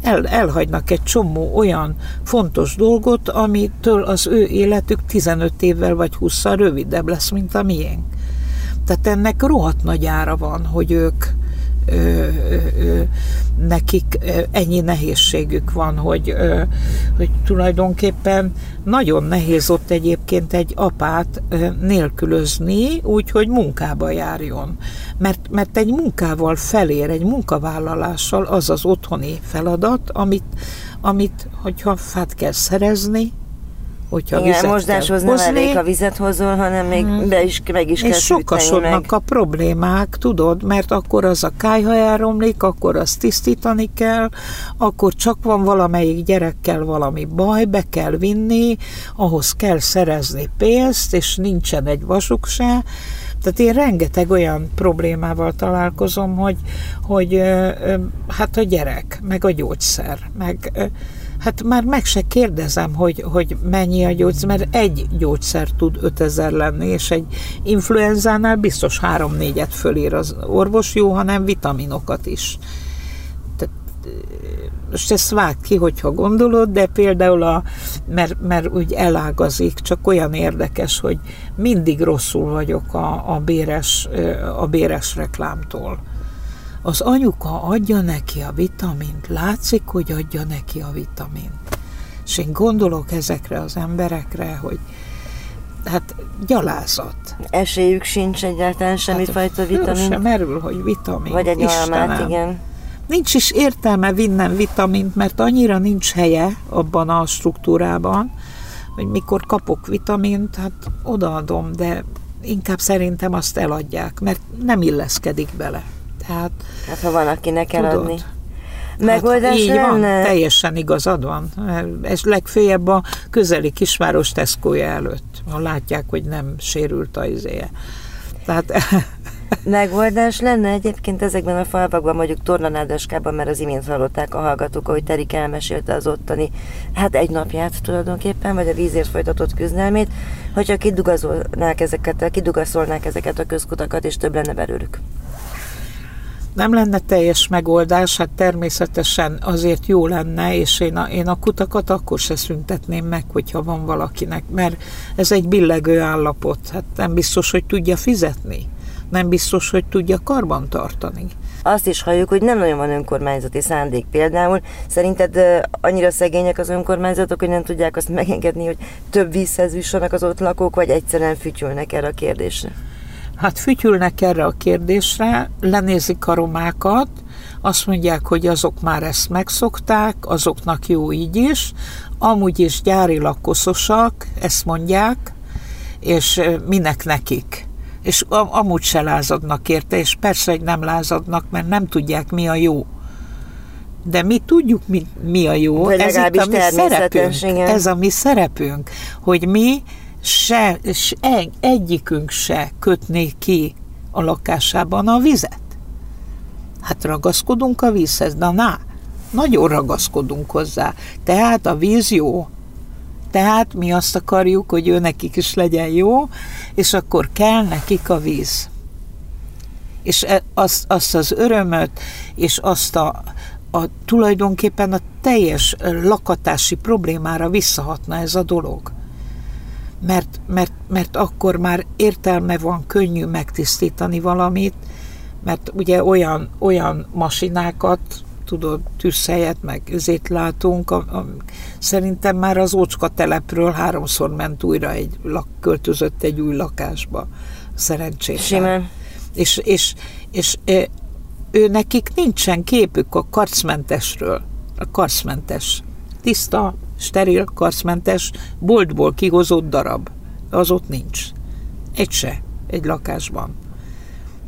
Speaker 8: el, elhagynak egy csomó olyan fontos dolgot, amitől az ő életük 15 évvel vagy 20 rövidebb lesz, mint a miénk. Tehát ennek rohadt nagy ára van, hogy ők, ö, ö, nekik ennyi nehézségük van, hogy, ö, hogy tulajdonképpen nagyon nehéz ott egyébként egy apát nélkülözni, úgyhogy munkába járjon. Mert, mert egy munkával felér, egy munkavállalással az az otthoni feladat, amit, amit hogyha fát kell szerezni, hogyha
Speaker 2: Igen,
Speaker 8: vizet
Speaker 2: mosdáshoz nem
Speaker 8: hozni,
Speaker 2: elég, ha vizet hozol, hanem még
Speaker 8: Mhm.
Speaker 2: be is, meg is
Speaker 8: és sokasodnak
Speaker 2: meg.
Speaker 8: a problémák, tudod, mert akkor az a kájha elromlik, akkor azt tisztítani kell, akkor csak van valamelyik gyerekkel valami baj, be kell vinni, ahhoz kell szerezni pénzt, és nincsen egy vasuk se. Tehát én rengeteg olyan problémával találkozom, hogy, hogy hát a gyerek, meg a gyógyszer, meg Hát már meg se kérdezem, hogy, hogy mennyi a gyógyszer, mert egy gyógyszer tud 5000 lenni, és egy influenzánál biztos 3-4-et fölír az orvos, jó, hanem vitaminokat is. Tehát, most ezt vág ki, hogyha gondolod, de például a, mert, mert úgy elágazik, csak olyan érdekes, hogy mindig rosszul vagyok a, a, béres, a béres reklámtól az anyuka adja neki a vitamint, látszik, hogy adja neki a vitamint. És én gondolok ezekre az emberekre, hogy hát gyalázat.
Speaker 4: Esélyük sincs egyáltalán semmifajta hát, vitamin.
Speaker 8: sem merül, hogy vitamin.
Speaker 4: Vagy egy almát, igen.
Speaker 8: Nincs is értelme vinnem vitamint, mert annyira nincs helye abban a struktúrában, hogy mikor kapok vitamint, hát odaadom, de inkább szerintem azt eladják, mert nem illeszkedik bele. Tehát,
Speaker 4: hát ha van, akinek eladni. Megoldás hát,
Speaker 8: így
Speaker 4: lenne?
Speaker 8: van, teljesen igazad van. Ez legfőjebb a közeli kisváros teszkója előtt, ha látják, hogy nem sérült a izéje. Tehát <laughs>
Speaker 4: Megoldás lenne egyébként ezekben a falvakban, mondjuk Tornanádaskában, mert az imént hallották a hallgatók, ahogy Terik elmesélte az ottani, hát egy napját tulajdonképpen, vagy a vízért folytatott küzdelmét, hogyha kidugazolnák ezeket, kidugaszolnák ezeket a közkutakat, és több lenne belőlük
Speaker 8: nem lenne teljes megoldás, hát természetesen azért jó lenne, és én a, én a kutakat akkor se szüntetném meg, hogyha van valakinek, mert ez egy billegő állapot, hát nem biztos, hogy tudja fizetni, nem biztos, hogy tudja karban tartani.
Speaker 4: Azt is halljuk, hogy nem nagyon van önkormányzati szándék például. Szerinted annyira szegények az önkormányzatok, hogy nem tudják azt megengedni, hogy több vízhez jussanak az ott lakók, vagy egyszerűen fütyülnek erre a kérdésre?
Speaker 8: Hát fütyülnek erre a kérdésre, lenézik a romákat, azt mondják, hogy azok már ezt megszokták, azoknak jó így is, amúgy is gyári lakoszosak, ezt mondják, és minek nekik. És amúgy se lázadnak érte, és persze, hogy nem lázadnak, mert nem tudják, mi a jó. De mi tudjuk, mi, mi a jó.
Speaker 4: ez itt a mi szerepünk. Igen.
Speaker 8: Ez a mi szerepünk, hogy mi se, se egyikünk se kötné ki a lakásában a vizet. Hát ragaszkodunk a vízhez, de na, nagyon ragaszkodunk hozzá. Tehát a víz jó. Tehát mi azt akarjuk, hogy ő nekik is legyen jó, és akkor kell nekik a víz. És e, azt, azt az örömöt, és azt a, a tulajdonképpen a teljes lakatási problémára visszahatna ez a dolog mert, mert, mert akkor már értelme van, könnyű megtisztítani valamit, mert ugye olyan, olyan masinákat, tudod, tűzhelyet, meg üzét látunk, a, a, szerintem már az ócska telepről háromszor ment újra egy, lak, költözött egy új lakásba, szerencsére.
Speaker 4: Simán.
Speaker 8: És, és, és, és ő nekik nincsen képük a karcmentesről, a karcmentes. Tiszta, steril, karszmentes, boltból kihozott darab. Az ott nincs. Egy se, egy lakásban.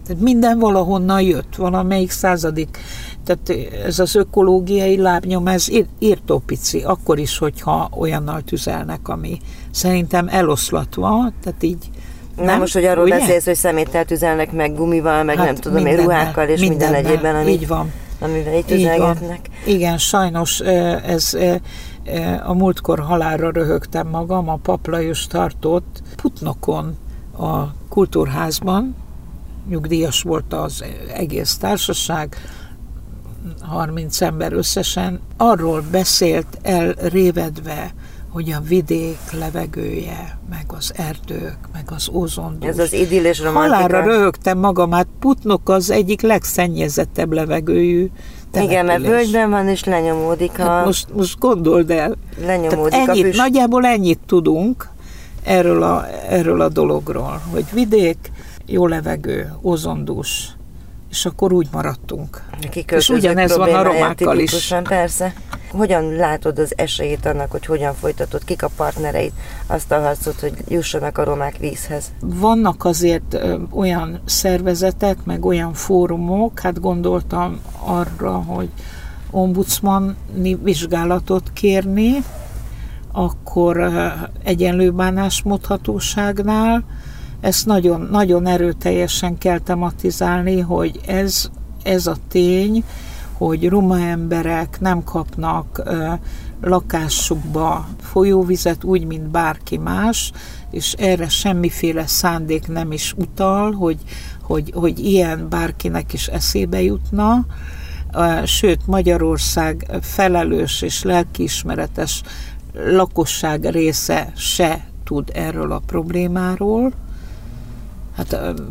Speaker 8: Tehát minden valahonnan jött, valamelyik századik. Tehát ez az ökológiai lábnyom, ez írtó pici, akkor is, hogyha olyannal tüzelnek, ami szerintem eloszlatva, tehát így
Speaker 4: nem, nem most, hogy arról ugye? beszélsz, hogy szeméttel tüzelnek meg gumival, meg hát nem tudom én, ruhákkal és minden egyébben, ami,
Speaker 8: így van.
Speaker 4: amivel így tüzelgetnek.
Speaker 8: Igen, sajnos ez a múltkor halálra röhögtem magam, a Paplajos tartott Putnokon a kultúrházban, nyugdíjas volt az egész társaság, 30 ember összesen, arról beszélt el révedve, hogy a vidék levegője, meg az erdők, meg az ózondús.
Speaker 4: Ez az idill és romantika.
Speaker 8: Halálra röhögtem magam, hát Putnok az egyik legszennyezettebb levegőjű település.
Speaker 4: Igen, mert völgyben van, és lenyomódik a...
Speaker 8: Hát most, most gondold el.
Speaker 4: Lenyomódik
Speaker 8: Tehát ennyit,
Speaker 4: a füst.
Speaker 8: Nagyjából ennyit tudunk erről a, erről a dologról, hogy vidék, jó levegő, ozondús, és akkor úgy maradtunk. És ugyanez van a romákkal is.
Speaker 4: Persze. Hogyan látod az esélyét annak, hogy hogyan folytatod, kik a partnereid, azt a harcot, hogy jussanak a romák vízhez?
Speaker 8: Vannak azért olyan szervezetek, meg olyan fórumok, hát gondoltam arra, hogy ombudsmani vizsgálatot kérni, akkor egyenlő bánásmódhatóságnál, ezt nagyon, nagyon erőteljesen kell tematizálni, hogy ez, ez a tény, hogy roma emberek nem kapnak lakásukba folyóvizet úgy, mint bárki más, és erre semmiféle szándék nem is utal, hogy, hogy, hogy ilyen bárkinek is eszébe jutna. Sőt, Magyarország felelős és lelkiismeretes lakosság része se tud erről a problémáról Hát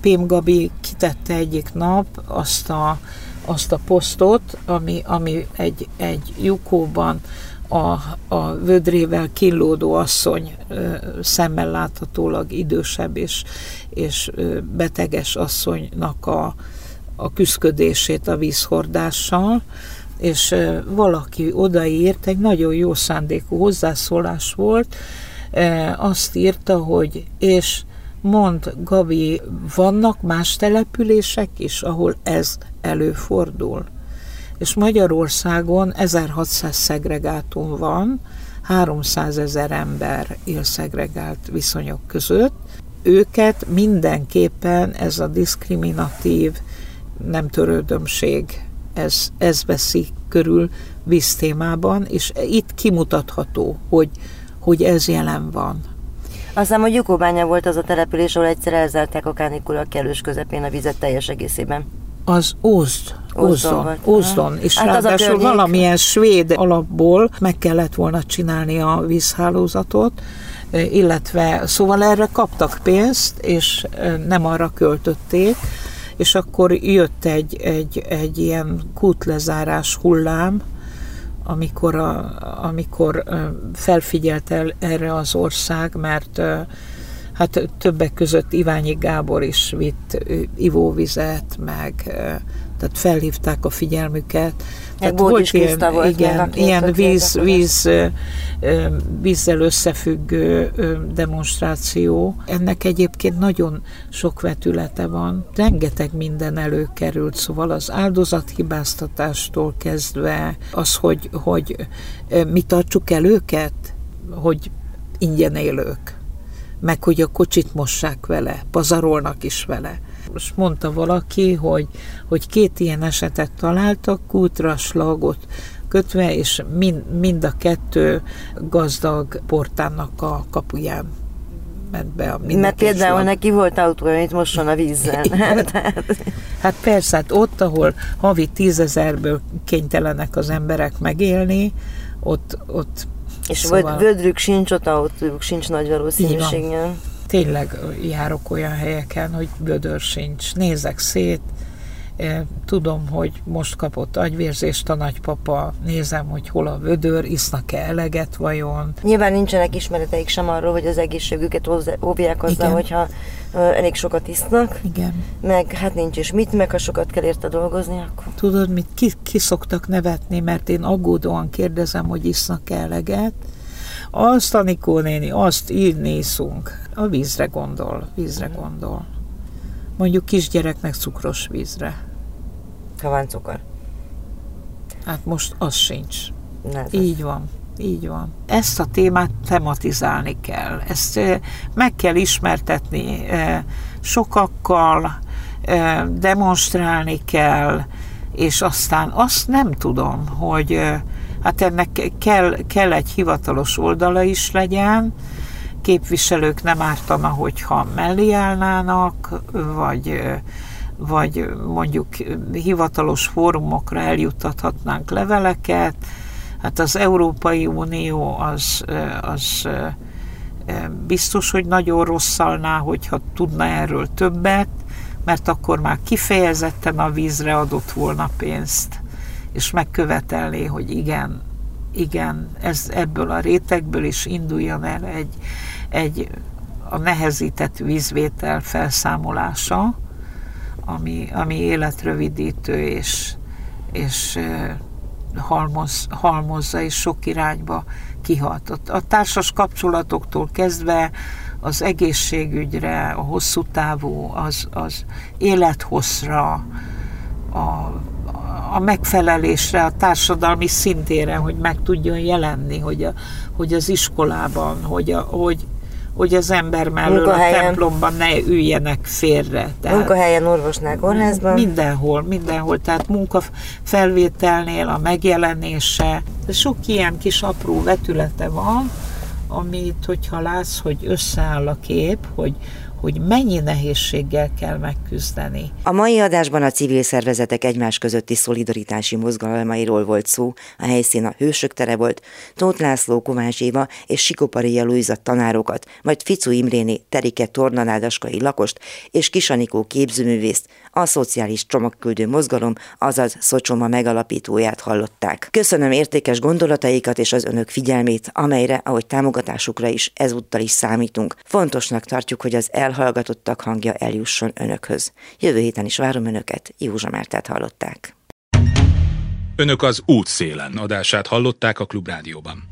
Speaker 8: Pém Gabi kitette egyik nap azt a, azt a posztot, ami, ami egy, egy lyukóban a, a vödrével kínlódó asszony szemmel láthatólag idősebb és, és beteges asszonynak a, a küszködését a vízhordással, és valaki odaírt, egy nagyon jó szándékú hozzászólás volt, azt írta, hogy és mond Gabi, vannak más települések is, ahol ez előfordul. És Magyarországon 1600 szegregátum van, 300 ezer ember él szegregált viszonyok között. Őket mindenképpen ez a diszkriminatív nem törődömség, ez, ez veszi körül víztémában, és itt kimutatható, hogy, hogy ez jelen van.
Speaker 2: Aztán, hogy Jukóbánya volt az a település, ahol egyszer elzárták a kánikula kellős közepén a vizet teljes egészében.
Speaker 8: Az Ózd, Ózdon, Ózdon, és hát ráadásul valamilyen svéd alapból meg kellett volna csinálni a vízhálózatot, illetve szóval erre kaptak pénzt, és nem arra költötték, és akkor jött egy, egy, egy ilyen kútlezárás hullám, amikor, a, amikor felfigyelt el erre az ország, mert hát többek között Iványi Gábor is vitt ivóvizet, meg tehát felhívták a figyelmüket.
Speaker 2: Tehát volt ilyen, volt
Speaker 8: igen, ilyen víz, víz, vízzel összefüggő demonstráció. Ennek egyébként nagyon sok vetülete van. Rengeteg minden előkerült, szóval az áldozathibáztatástól kezdve az, hogy, hogy mi tartsuk el őket, hogy ingyen élők meg hogy a kocsit mossák vele, pazarolnak is vele. Most mondta valaki, hogy, hogy két ilyen esetet találtak, kútra, slagot kötve, és mind, mind a kettő gazdag portának a kapuján ment be a
Speaker 2: Mert például slag. neki volt autó, amit mosson a vízzel. <laughs>
Speaker 8: hát persze, hát ott, ahol havi tízezerből kénytelenek az emberek megélni, ott, ott
Speaker 2: és szóval... vödrük sincs, ott autójuk sincs nagy valószínűséggel.
Speaker 8: Tényleg járok olyan helyeken, hogy vödör sincs. Nézek szét, tudom, hogy most kapott agyvérzést a nagypapa, nézem, hogy hol a vödör, isznak-e eleget vajon.
Speaker 2: Nyilván nincsenek ismereteik sem arról, hogy az egészségüket óvják azzal, Igen. hogyha elég sokat isznak.
Speaker 8: Igen.
Speaker 2: Meg hát nincs is mit, meg ha sokat kell érte dolgozni, akkor...
Speaker 8: Tudod, mit ki, ki szoktak nevetni, mert én aggódóan kérdezem, hogy isznak-e eleget. Azt, Anikó néni, azt így nézünk. A vízre gondol, vízre gondol. Mondjuk kisgyereknek cukros vízre.
Speaker 2: Ha van cukor.
Speaker 8: Hát most az sincs. Ne, Így van. Így van. Ezt a témát tematizálni kell. Ezt meg kell ismertetni sokakkal, demonstrálni kell, és aztán azt nem tudom, hogy hát ennek kell, kell egy hivatalos oldala is legyen, képviselők nem ártana, hogyha mellé állnának, vagy, vagy mondjuk hivatalos fórumokra eljuttathatnánk leveleket. Hát az Európai Unió az, az biztos, hogy nagyon rosszalná, hogyha tudna erről többet, mert akkor már kifejezetten a vízre adott volna pénzt, és megkövetelné, hogy igen, igen, ez ebből a rétegből is induljon el egy, egy a nehezített vízvétel felszámolása, ami, ami életrövidítő és, és halmoz, halmozza és sok irányba kihatott. A társas kapcsolatoktól kezdve az egészségügyre, a hosszú távú, az, az élethosszra, a, a megfelelésre, a társadalmi szintére, hogy meg tudjon jelenni, hogy, a, hogy az iskolában, hogy, a, hogy, hogy az ember mellől a templomban ne üljenek félre.
Speaker 2: Tehát munkahelyen, orvosnál, kórházban?
Speaker 8: Mindenhol, mindenhol. Tehát munkafelvételnél a megjelenése. Sok ilyen kis apró vetülete van, amit, hogyha látsz, hogy összeáll a kép, hogy hogy mennyi nehézséggel kell megküzdeni.
Speaker 2: A mai adásban a civil szervezetek egymás közötti szolidaritási mozgalmairól volt szó, a helyszín a Hősök tere volt, Tóth László, Kovács Éva és Sikoparia Luisa tanárokat, majd Ficu Imréni, Terike Tornanádaskai lakost és Kisanikó képzőművészt, a szociális csomagküldő mozgalom, azaz Szocsoma megalapítóját hallották. Köszönöm értékes gondolataikat és az önök figyelmét, amelyre, ahogy támogatásukra is ezúttal is számítunk. Fontosnak tartjuk, hogy az el elhallgatottak hangja eljusson önökhöz. Jövő héten is várom önöket, Józsa Mártát hallották.
Speaker 1: Önök az útszélen adását hallották a Klubrádióban.